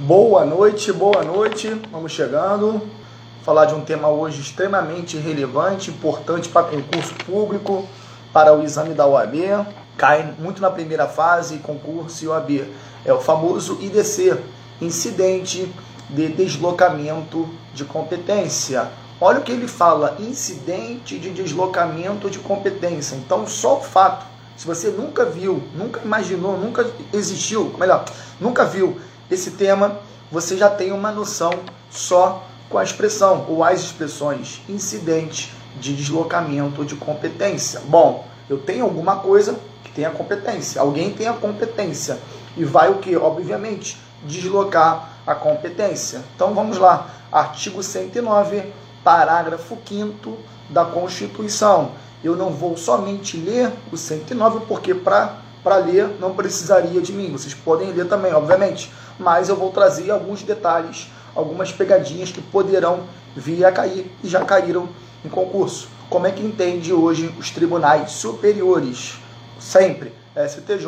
Boa noite, boa noite. Vamos chegando. Falar de um tema hoje extremamente relevante, importante para concurso público, para o exame da OAB. Cai muito na primeira fase, concurso e OAB. É o famoso IDC, incidente de deslocamento de competência. Olha o que ele fala, incidente de deslocamento de competência. Então, só o fato, se você nunca viu, nunca imaginou, nunca existiu, melhor, nunca viu esse tema, você já tem uma noção só com a expressão ou as expressões incidente de deslocamento de competência. Bom, eu tenho alguma coisa que tem a competência, alguém tem a competência e vai o que? Obviamente, deslocar a competência. Então vamos lá, artigo 109, parágrafo 5 da Constituição. Eu não vou somente ler o 109 porque para ler não precisaria de mim. Vocês podem ler também, obviamente, mas eu vou trazer alguns detalhes, algumas pegadinhas que poderão vir a cair e já caíram em concurso. Como é que entende hoje os tribunais superiores? Sempre STJ,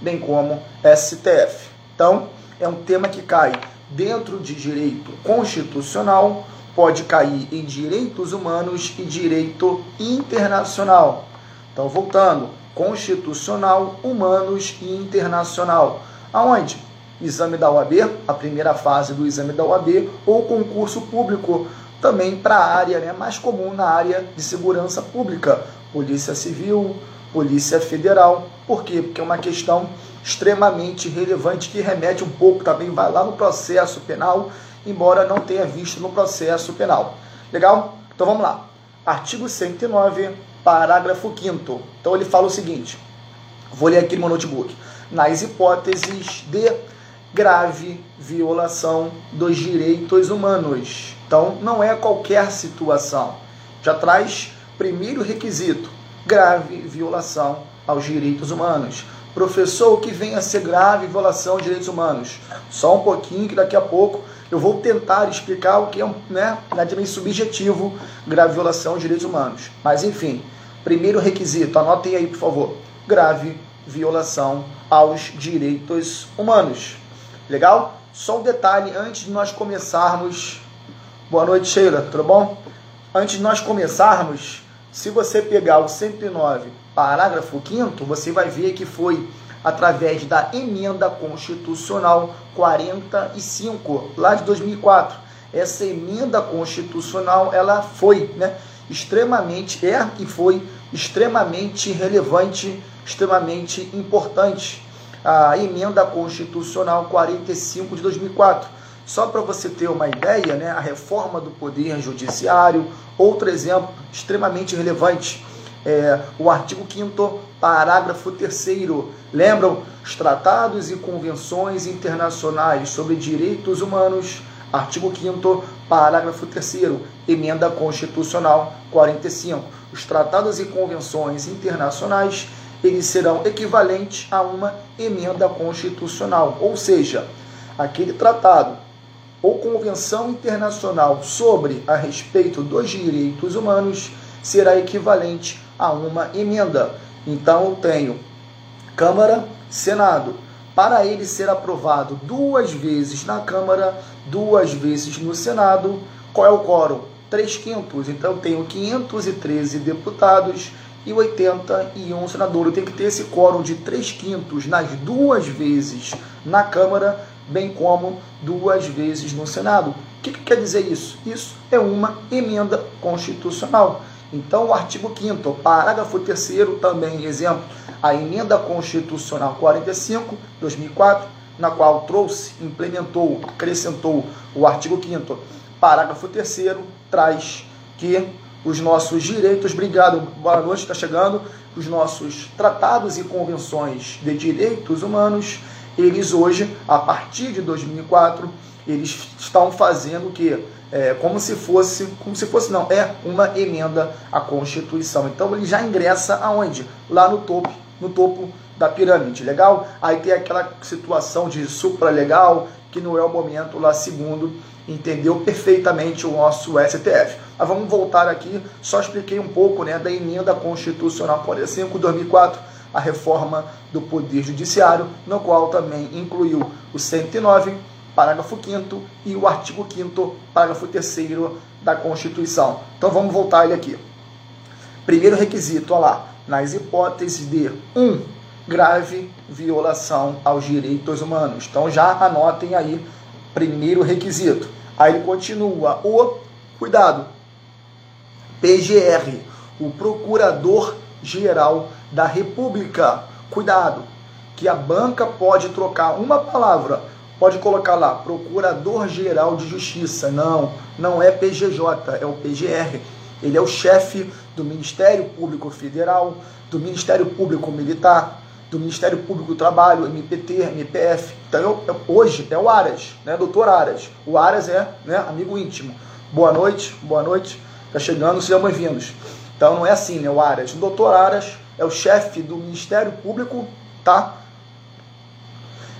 bem como STF. Então, é um tema que cai dentro de direito constitucional, pode cair em direitos humanos e direito internacional. Então, voltando, constitucional, humanos e internacional. Aonde? Exame da OAB, a primeira fase do exame da OAB, ou concurso público, também para a área né, mais comum na área de segurança pública, Polícia Civil, Polícia Federal. Por quê? Porque é uma questão extremamente relevante que remete um pouco também, vai lá no processo penal, embora não tenha visto no processo penal. Legal? Então vamos lá. Artigo 109, parágrafo 5 Então ele fala o seguinte, vou ler aqui no meu notebook. Nas hipóteses de grave violação dos direitos humanos. Então não é qualquer situação. Já traz primeiro requisito, grave violação aos direitos humanos. Professor, o que vem a ser grave violação aos direitos humanos? Só um pouquinho que daqui a pouco eu vou tentar explicar o que é, né, na subjetivo, grave violação aos direitos humanos. Mas enfim, primeiro requisito, anotem aí por favor, grave violação aos direitos humanos. Legal? Só um detalhe antes de nós começarmos. Boa noite, Sheila, tudo bom? Antes de nós começarmos, se você pegar o 109, parágrafo 5 você vai ver que foi através da emenda constitucional 45, lá de 2004. Essa emenda constitucional, ela foi, né, extremamente é e foi extremamente relevante, extremamente importante. A emenda constitucional 45 de 2004 só para você ter uma ideia, né, a reforma do Poder Judiciário, outro exemplo extremamente relevante, é, o artigo 5 parágrafo 3 Lembram? Os tratados e convenções internacionais sobre direitos humanos, artigo 5 parágrafo 3 emenda constitucional 45. Os tratados e convenções internacionais, eles serão equivalentes a uma emenda constitucional, ou seja, aquele tratado ou convenção internacional sobre a respeito dos direitos humanos será equivalente a uma emenda. Então eu tenho Câmara, Senado. Para ele ser aprovado duas vezes na Câmara, duas vezes no Senado, qual é o quórum? 3 quintos. Então eu tenho 513 deputados e 81 senadores. Tenho que ter esse quórum de 3 quintos nas duas vezes na Câmara, bem como duas vezes no Senado. O que, que quer dizer isso? Isso é uma emenda constitucional. Então, o artigo 5 parágrafo 3 também, exemplo, a emenda constitucional 45, 2004, na qual trouxe, implementou, acrescentou o artigo 5 parágrafo 3 traz que os nossos direitos, obrigado, boa noite, está chegando, os nossos tratados e convenções de direitos humanos eles hoje, a partir de 2004, eles estão fazendo o que? É, como se fosse, como se fosse não, é uma emenda à Constituição. Então ele já ingressa aonde? Lá no topo, no topo da pirâmide, legal? Aí tem aquela situação de supra-legal, que não é o momento lá segundo, entendeu perfeitamente o nosso STF. Mas vamos voltar aqui, só expliquei um pouco né, da emenda constitucional 45 2004 a reforma do Poder Judiciário, no qual também incluiu o 109, parágrafo 5 e o artigo 5 parágrafo 3 da Constituição. Então vamos voltar ele aqui. Primeiro requisito, olha lá, nas hipóteses de 1. Um, grave violação aos direitos humanos. Então já anotem aí, primeiro requisito. Aí ele continua, o cuidado, PGR, o Procurador-Geral da República. Cuidado, que a banca pode trocar uma palavra, pode colocar lá, Procurador-Geral de Justiça. Não, não é PGJ, é o PGR. Ele é o chefe do Ministério Público Federal, do Ministério Público Militar, do Ministério Público do Trabalho, MPT, MPF. Então, eu, eu, hoje é o Aras, né, doutor Aras. O Aras é né, amigo íntimo. Boa noite, boa noite. Está chegando, sejam bem-vindos. Então, não é assim, né, o Aras. O doutor Aras é o chefe do Ministério Público, tá?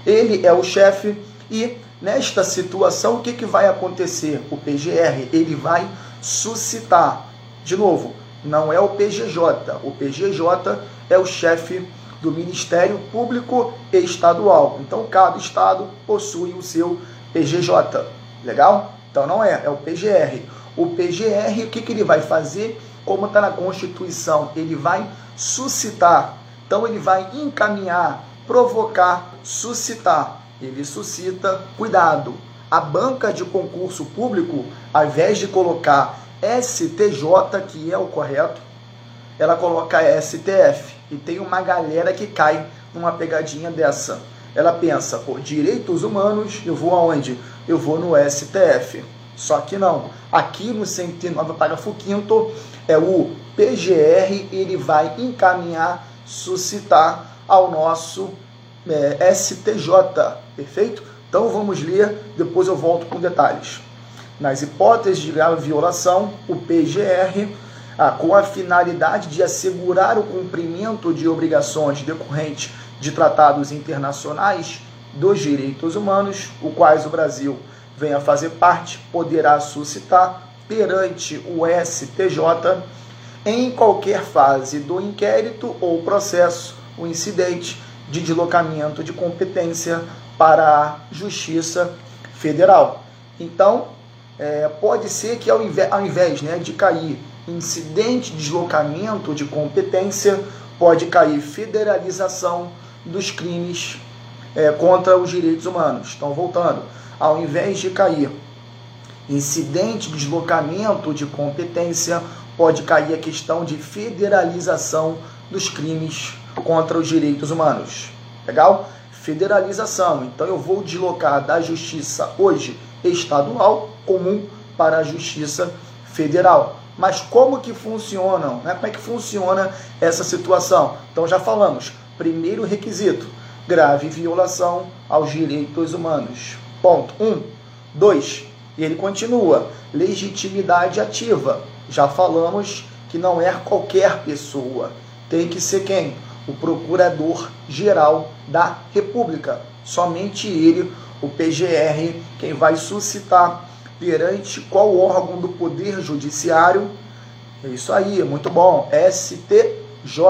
Ele é o chefe e nesta situação o que, que vai acontecer? O PGR, ele vai suscitar, de novo, não é o PGJ. O PGJ é o chefe do Ministério Público Estadual. Então, cada estado possui o seu PGJ. Legal? Então, não é, é o PGR. O PGR, o que, que ele vai fazer? Como está na Constituição, ele vai suscitar. Então, ele vai encaminhar, provocar, suscitar. Ele suscita, cuidado, a banca de concurso público, ao invés de colocar STJ, que é o correto, ela coloca STF. E tem uma galera que cai numa pegadinha dessa. Ela pensa, por direitos humanos, eu vou aonde? Eu vou no STF. Só que não. Aqui no 109, parágrafo 5 é o PGR, ele vai encaminhar, suscitar ao nosso é, STJ. Perfeito? Então vamos ler, depois eu volto com detalhes. Nas hipóteses de violação, o PGR ah, com a finalidade de assegurar o cumprimento de obrigações decorrentes de tratados internacionais dos direitos humanos, o quais o Brasil vem a fazer parte, poderá suscitar perante o STJ em qualquer fase do inquérito ou processo o incidente de deslocamento de competência para a Justiça Federal. Então, é, pode ser que ao invés, ao invés né, de cair incidente de deslocamento de competência, pode cair federalização dos crimes é, contra os direitos humanos. Então, voltando, ao invés de cair incidente de deslocamento de competência, pode cair a questão de federalização dos crimes contra os direitos humanos. Legal? Federalização. Então, eu vou deslocar da justiça hoje estadual comum para a justiça federal. Mas como que funcionam? Né? Como é que funciona essa situação? Então já falamos. Primeiro requisito: grave violação aos direitos humanos. Ponto 1. Um. 2. E ele continua: legitimidade ativa. Já falamos que não é qualquer pessoa. Tem que ser quem? O Procurador-Geral da República. Somente ele, o PGR, quem vai suscitar perante qual órgão do Poder Judiciário? É isso aí, muito bom. STJ,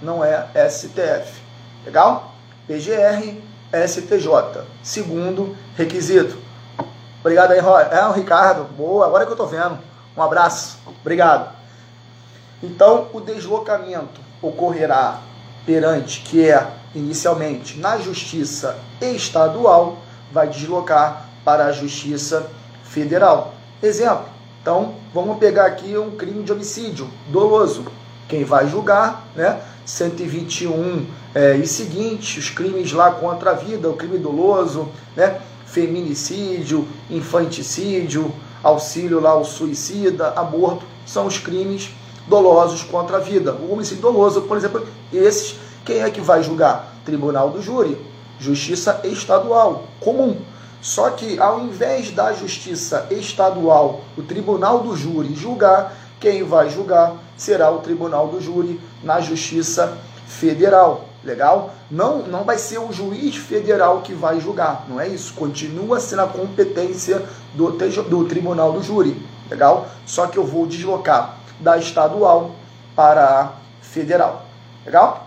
não é STF. Legal? PGR, STJ. Segundo requisito. Obrigado aí. É o Ricardo. Boa, agora que eu tô vendo. Um abraço. Obrigado. Então, o deslocamento ocorrerá perante, que é inicialmente na Justiça Estadual, vai deslocar para a Justiça federal. Exemplo, então vamos pegar aqui um crime de homicídio doloso. Quem vai julgar, né? 121 é, e seguinte, os crimes lá contra a vida, o crime doloso, né? Feminicídio, infanticídio, auxílio lá ao suicida, aborto, são os crimes dolosos contra a vida. O homicídio doloso, por exemplo, esses, quem é que vai julgar? Tribunal do Júri, Justiça Estadual, comum. Só que ao invés da justiça estadual, o tribunal do júri julgar, quem vai julgar será o tribunal do júri na justiça federal. Legal? Não, não vai ser o juiz federal que vai julgar, não é isso. Continua sendo a competência do, do tribunal do júri. Legal? Só que eu vou deslocar da estadual para a federal. Legal?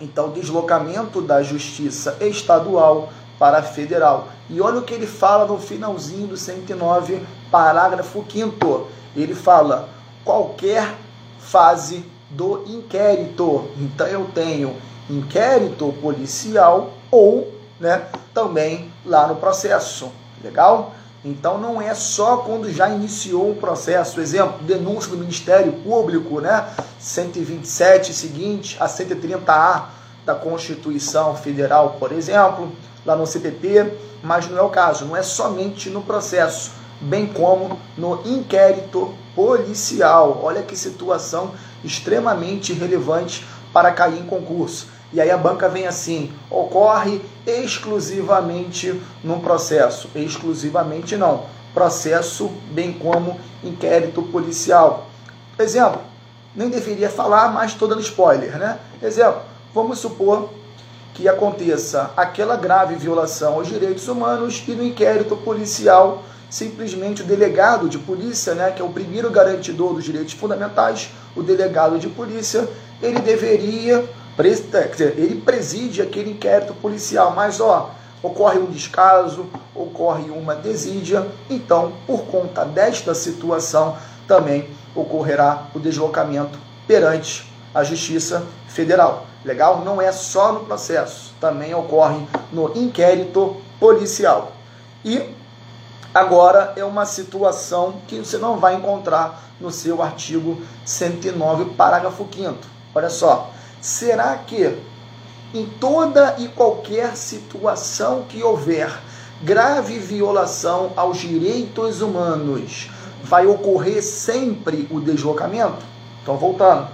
Então, deslocamento da justiça estadual para federal. E olha o que ele fala no finalzinho do 109, parágrafo 5 Ele fala: qualquer fase do inquérito. Então eu tenho inquérito policial ou, né, também lá no processo. Legal? Então não é só quando já iniciou o processo. Exemplo, denúncia do Ministério Público, né? 127 seguinte a 130A da Constituição Federal, por exemplo, lá no CPP, mas não é o caso, não é somente no processo, bem como no inquérito policial. Olha que situação extremamente relevante para cair em concurso. E aí a banca vem assim: ocorre exclusivamente no processo. Exclusivamente não. Processo, bem como inquérito policial. Exemplo, nem deveria falar, mas estou dando spoiler, né? Exemplo, vamos supor que aconteça aquela grave violação aos direitos humanos e no inquérito policial simplesmente o delegado de polícia, né, que é o primeiro garantidor dos direitos fundamentais, o delegado de polícia, ele deveria, dizer, ele preside aquele inquérito policial, mas ó, ocorre um descaso, ocorre uma desídia, então, por conta desta situação, também ocorrerá o deslocamento perante a Justiça Federal. Legal? Não é só no processo, também ocorre no inquérito policial. E Agora é uma situação que você não vai encontrar no seu artigo 109, parágrafo 5 Olha só, será que em toda e qualquer situação que houver grave violação aos direitos humanos, vai ocorrer sempre o deslocamento? Então, voltando.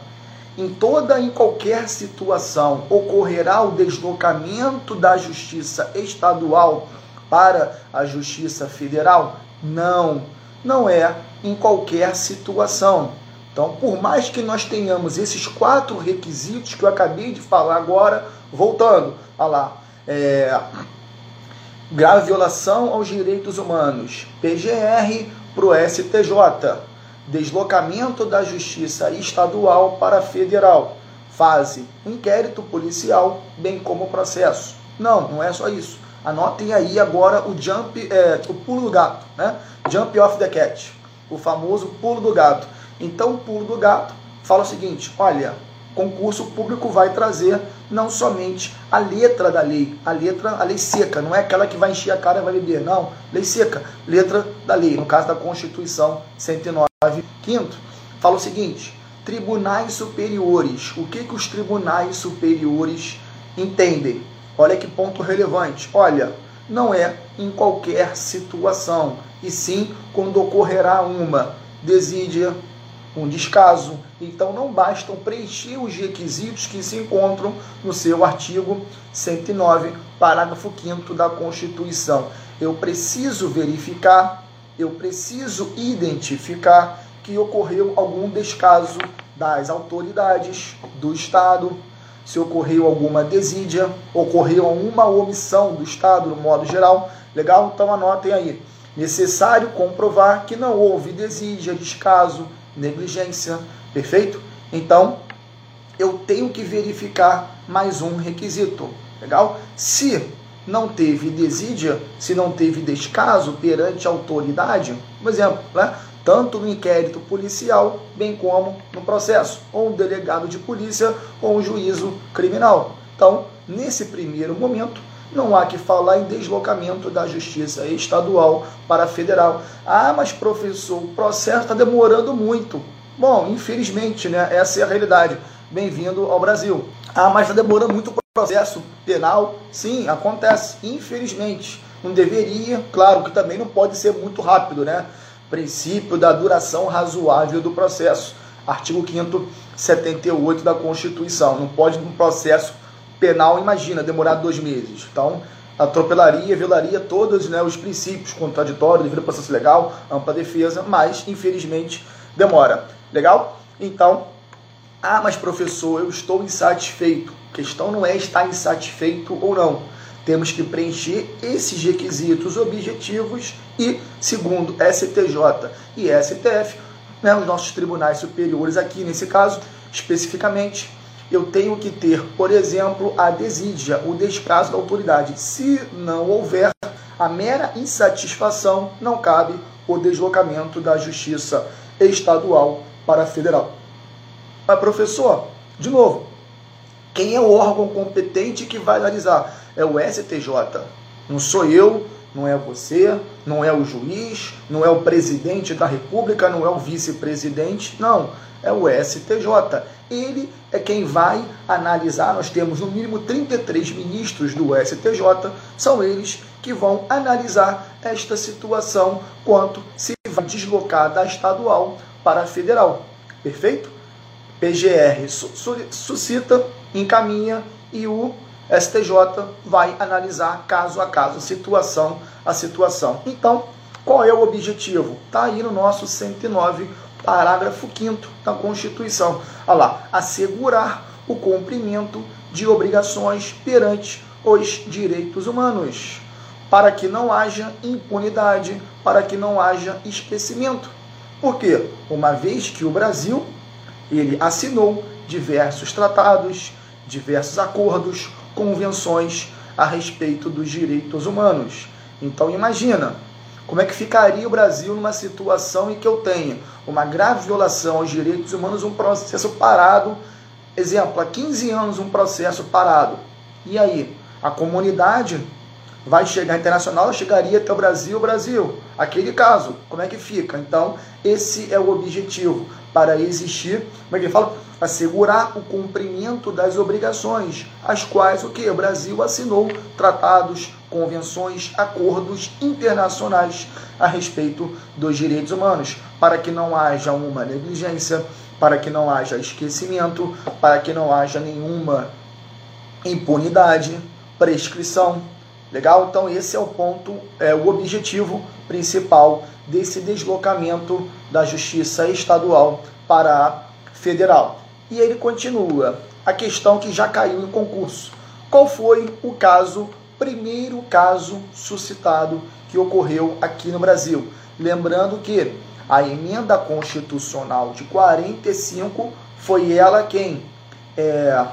Em toda e qualquer situação ocorrerá o deslocamento da justiça estadual para a Justiça Federal? Não, não é em qualquer situação. Então, por mais que nós tenhamos esses quatro requisitos que eu acabei de falar agora, voltando a lá, é, grave violação aos direitos humanos, PGR para o STJ, deslocamento da justiça estadual para federal, fase inquérito policial, bem como processo. Não, não é só isso. Anotem aí agora o jump, é, o pulo do gato, né? Jump off the cat, o famoso pulo do gato. Então, o pulo do gato fala o seguinte: olha, concurso público vai trazer não somente a letra da lei, a letra, a lei seca, não é aquela que vai encher a cara e vai beber, não, lei seca, letra da lei, no caso da Constituição 109, quinto, fala o seguinte: tribunais superiores. O que que os tribunais superiores entendem? Olha que ponto relevante. Olha, não é em qualquer situação, e sim quando ocorrerá uma desídia, um descaso. Então não bastam preencher os requisitos que se encontram no seu artigo 109, parágrafo 5 da Constituição. Eu preciso verificar, eu preciso identificar que ocorreu algum descaso das autoridades do Estado, se ocorreu alguma desídia, ocorreu alguma omissão do Estado no modo geral. Legal? Então anotem aí. Necessário comprovar que não houve desídia, descaso, negligência. Perfeito? Então, eu tenho que verificar mais um requisito. Legal? Se não teve desídia, se não teve descaso perante a autoridade, por exemplo, né? tanto no inquérito policial, bem como no processo, ou um delegado de polícia ou um juízo criminal. Então, nesse primeiro momento, não há que falar em deslocamento da justiça estadual para federal. Ah, mas professor, o processo está demorando muito. Bom, infelizmente, né? Essa é a realidade. Bem-vindo ao Brasil. Ah, mas está demorando muito o processo penal? Sim, acontece. Infelizmente. Não deveria, claro que também não pode ser muito rápido, né? princípio da duração razoável do processo. Artigo 5 78 da Constituição. Não pode um processo penal, imagina, demorar dois meses. Então, atropelaria, violaria todos né, os princípios contraditório, devido ao processo legal, ampla defesa, mas, infelizmente, demora. Legal? Então, ah, mas professor, eu estou insatisfeito. A questão não é estar insatisfeito ou não temos que preencher esses requisitos objetivos e, segundo STJ e STF, né, os nossos tribunais superiores aqui, nesse caso, especificamente, eu tenho que ter, por exemplo, a desídia, o descaso da autoridade. Se não houver a mera insatisfação, não cabe o deslocamento da justiça estadual para federal. Mas, professor, de novo, quem é o órgão competente que vai analisar? É o STJ. Não sou eu, não é você, não é o juiz, não é o presidente da República, não é o vice-presidente, não, é o STJ. Ele é quem vai analisar. Nós temos no mínimo 33 ministros do STJ, são eles que vão analisar esta situação quanto se vai deslocar da estadual para a federal. Perfeito? PGR suscita, encaminha e o STJ vai analisar caso a caso, situação a situação. Então, qual é o objetivo? Está aí no nosso 109, parágrafo 5 da Constituição. Olha lá, assegurar o cumprimento de obrigações perante os direitos humanos, para que não haja impunidade, para que não haja esquecimento. Por quê? Uma vez que o Brasil ele assinou diversos tratados, diversos acordos, convenções a respeito dos direitos humanos. Então imagina como é que ficaria o Brasil numa situação em que eu tenha uma grave violação aos direitos humanos, um processo parado, exemplo, há 15 anos um processo parado. E aí, a comunidade vai chegar internacional, chegaria até o Brasil, Brasil. Aquele caso, como é que fica? Então, esse é o objetivo para existir, como é que fala? Assegurar o cumprimento das obrigações, as quais o que? O Brasil assinou tratados, convenções, acordos internacionais a respeito dos direitos humanos, para que não haja uma negligência, para que não haja esquecimento, para que não haja nenhuma impunidade, prescrição. Legal? Então esse é o ponto, é o objetivo principal desse deslocamento da justiça estadual para a federal. E ele continua a questão que já caiu em concurso. Qual foi o caso, primeiro caso suscitado que ocorreu aqui no Brasil? Lembrando que a emenda constitucional de 45 foi ela quem? É,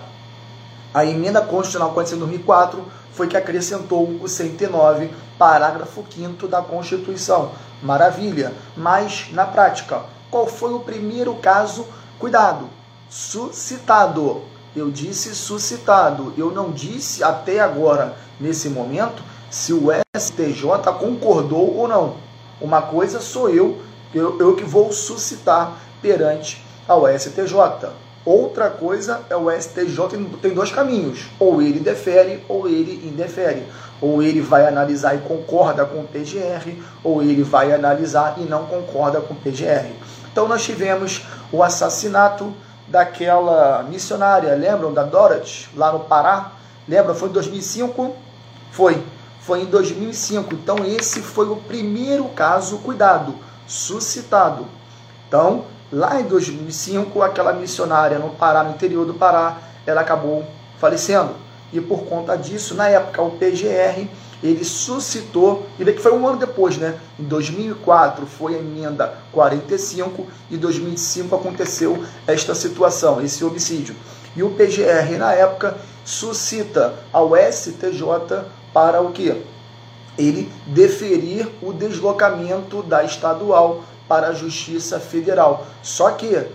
a emenda constitucional 45 de 2004 foi que acrescentou o 109, parágrafo 5 da Constituição. Maravilha. Mas, na prática, qual foi o primeiro caso? Cuidado, suscitado. Eu disse suscitado. Eu não disse até agora, nesse momento, se o STJ concordou ou não. Uma coisa sou eu, eu, eu que vou suscitar perante ao STJ. Outra coisa é o STJ tem dois caminhos, ou ele defere ou ele indefere. Ou ele vai analisar e concorda com o PGR, ou ele vai analisar e não concorda com o PGR. Então nós tivemos o assassinato daquela missionária, lembram da Dorothy, lá no Pará? Lembra? Foi em 2005? Foi. Foi em 2005. Então esse foi o primeiro caso, cuidado, suscitado. Então, Lá em 2005, aquela missionária no Pará, no interior do Pará, ela acabou falecendo. E por conta disso, na época, o PGR ele suscitou, e que foi um ano depois, né? Em 2004 foi a emenda 45 e 2005 aconteceu esta situação, esse homicídio. E o PGR na época suscita ao STJ para o que? Ele deferir o deslocamento da estadual para a Justiça Federal. Só que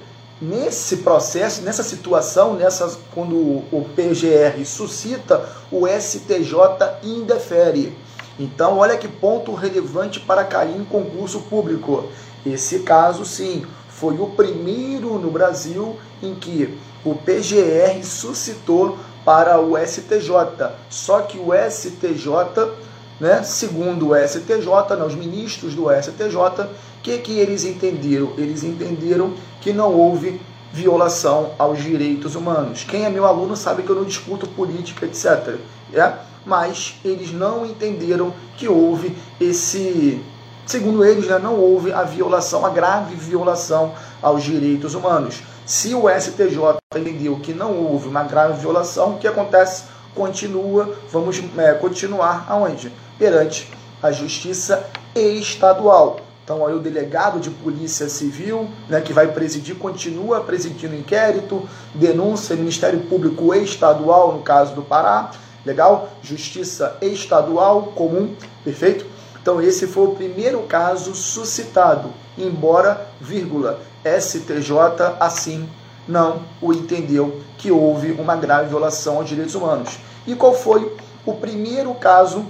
nesse processo, nessa situação, nessa, quando o PGR suscita, o STJ indefere. Então, olha que ponto relevante para cair em concurso público. Esse caso, sim, foi o primeiro no Brasil em que o PGR suscitou para o STJ. Só que o STJ, né, segundo o STJ, né, os ministros do STJ, que, que eles entenderam? Eles entenderam que não houve violação aos direitos humanos. Quem é meu aluno sabe que eu não discuto política, etc. É? Mas eles não entenderam que houve esse. Segundo eles, né, não houve a violação, a grave violação aos direitos humanos. Se o STJ entendeu que não houve uma grave violação, o que acontece? Continua, vamos é, continuar aonde? Perante a justiça estadual. Então aí o delegado de polícia civil, né, que vai presidir, continua presidindo inquérito, denúncia, Ministério Público Estadual, no caso do Pará, legal? Justiça Estadual comum, perfeito? Então esse foi o primeiro caso suscitado, embora, vírgula, STJ assim não o entendeu que houve uma grave violação aos direitos humanos. E qual foi o primeiro caso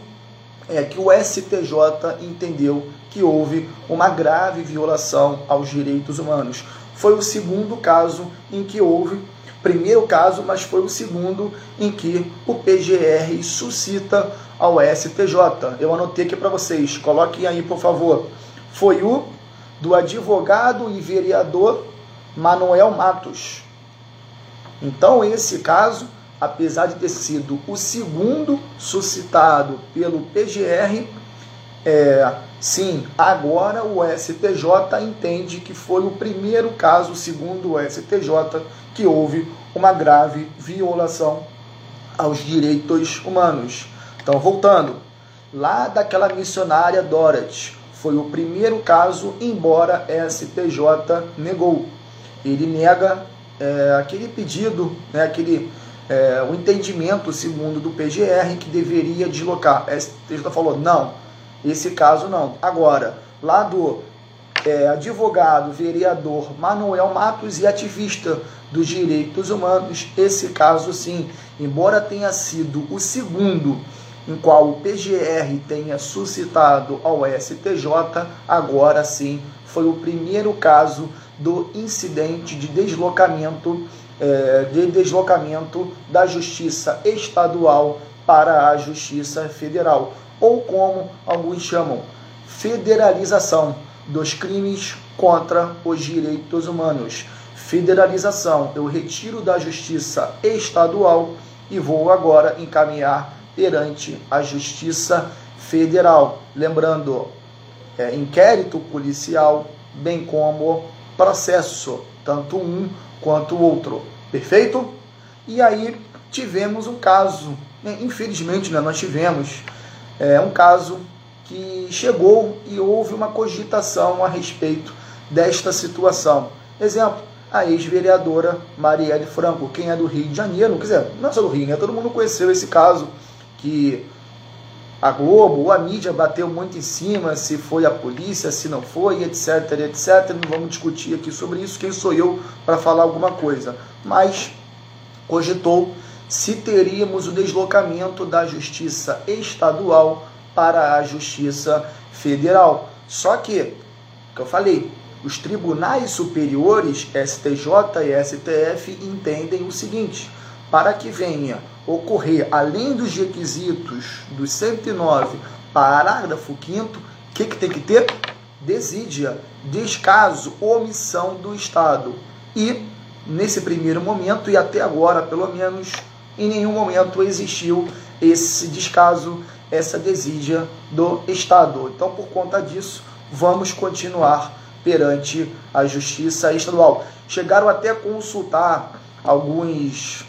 é, que o STJ entendeu que houve uma grave violação aos direitos humanos? Foi o segundo caso em que houve, primeiro caso, mas foi o segundo em que o PGR suscita ao STJ. Eu anotei aqui para vocês, coloquem aí por favor. Foi o do advogado e vereador Manuel Matos. Então, esse caso, apesar de ter sido o segundo suscitado pelo PGR, é, sim, agora o STJ entende que foi o primeiro caso, segundo o STJ, que houve uma grave violação aos direitos humanos. Então, voltando, lá daquela missionária Dorothy, foi o primeiro caso, embora STJ negou ele nega é, aquele pedido, né, aquele, é, o entendimento segundo do PGR que deveria deslocar. A STJ falou, não, esse caso não. Agora, lá do é, advogado, vereador Manuel Matos e ativista dos direitos humanos, esse caso sim, embora tenha sido o segundo em qual o PGR tenha suscitado ao STJ, agora sim foi o primeiro caso do incidente de deslocamento, é, de deslocamento da Justiça Estadual para a Justiça Federal, ou como alguns chamam, federalização dos crimes contra os direitos humanos. Federalização, eu retiro da Justiça Estadual e vou agora encaminhar perante a Justiça Federal. Lembrando, é, inquérito policial, bem como processo, tanto um quanto o outro. Perfeito? E aí tivemos um caso, né? infelizmente né, nós tivemos é, um caso que chegou e houve uma cogitação a respeito desta situação. Exemplo, a ex-vereadora Marielle Franco, quem é do Rio de Janeiro, quer dizer, não é só do Rio, né? todo mundo conheceu esse caso que a Globo, ou a mídia bateu muito em cima, se foi a polícia, se não foi, etc, etc. Não vamos discutir aqui sobre isso, quem sou eu para falar alguma coisa. Mas cogitou se teríamos o deslocamento da justiça estadual para a justiça federal. Só que, que eu falei, os tribunais superiores, STJ e STF, entendem o seguinte: para que venha ocorrer, além dos requisitos dos 109, parágrafo 5 o que, que tem que ter? Desídia, descaso, omissão do Estado. E, nesse primeiro momento, e até agora, pelo menos, em nenhum momento existiu esse descaso, essa desídia do Estado. Então, por conta disso, vamos continuar perante a Justiça Estadual. Chegaram até a consultar alguns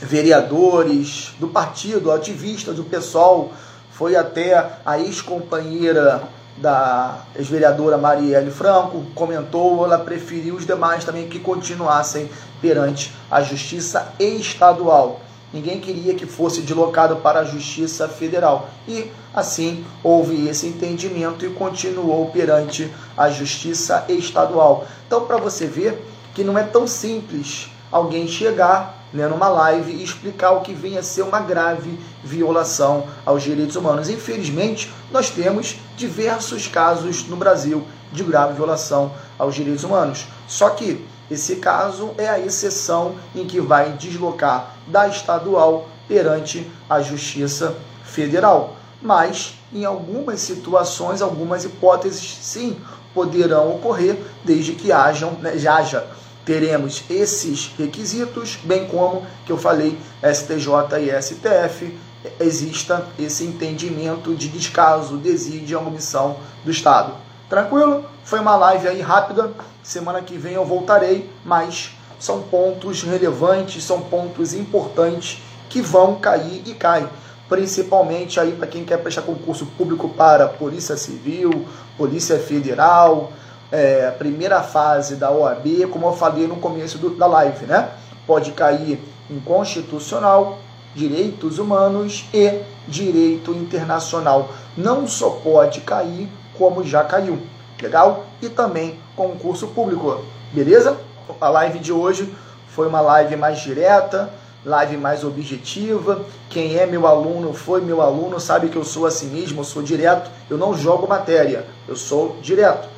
vereadores do partido, ativistas do PSOL, foi até a ex-companheira da ex-vereadora Marielle Franco, comentou, ela preferiu os demais também que continuassem perante a justiça estadual. Ninguém queria que fosse deslocado para a justiça federal. E assim houve esse entendimento e continuou perante a justiça estadual. Então, para você ver que não é tão simples alguém chegar né, numa live e explicar o que vem a ser uma grave violação aos direitos humanos. Infelizmente, nós temos diversos casos no Brasil de grave violação aos direitos humanos. Só que esse caso é a exceção em que vai deslocar da estadual perante a Justiça Federal. Mas, em algumas situações, algumas hipóteses, sim, poderão ocorrer desde que hajam, né, haja teremos esses requisitos, bem como que eu falei, STJ e STF, exista esse entendimento de descaso, desídia, omissão do Estado. Tranquilo? Foi uma live aí rápida. Semana que vem eu voltarei, mas são pontos relevantes, são pontos importantes que vão cair e caem. principalmente aí para quem quer prestar concurso público para Polícia Civil, Polícia Federal, é, primeira fase da OAB, como eu falei no começo do, da live, né? Pode cair em constitucional, direitos humanos e direito internacional. Não só pode cair, como já caiu. Legal? E também concurso público. Beleza? A live de hoje foi uma live mais direta, live mais objetiva. Quem é meu aluno, foi meu aluno, sabe que eu sou assim mesmo, eu sou direto, eu não jogo matéria, eu sou direto.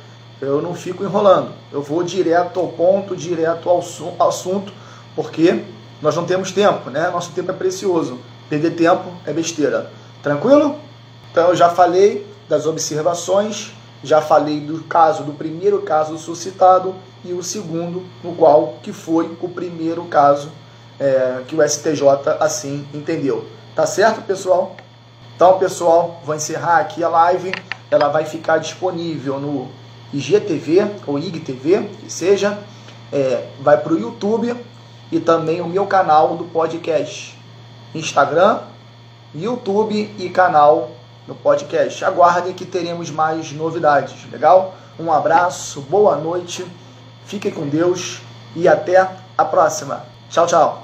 Eu não fico enrolando, eu vou direto ao ponto, direto ao assunto, porque nós não temos tempo, né? Nosso tempo é precioso. Perder tempo é besteira. Tranquilo? Então eu já falei das observações, já falei do caso, do primeiro caso suscitado e o segundo, no qual que foi o primeiro caso é, que o STJ assim entendeu. Tá certo, pessoal? Então, pessoal, vou encerrar aqui a live. Ela vai ficar disponível no IGTV ou IGTV, que seja. É, vai para o YouTube e também o meu canal do podcast. Instagram, YouTube e canal no podcast. Aguardem que teremos mais novidades, legal? Um abraço, boa noite, fiquem com Deus e até a próxima. Tchau, tchau.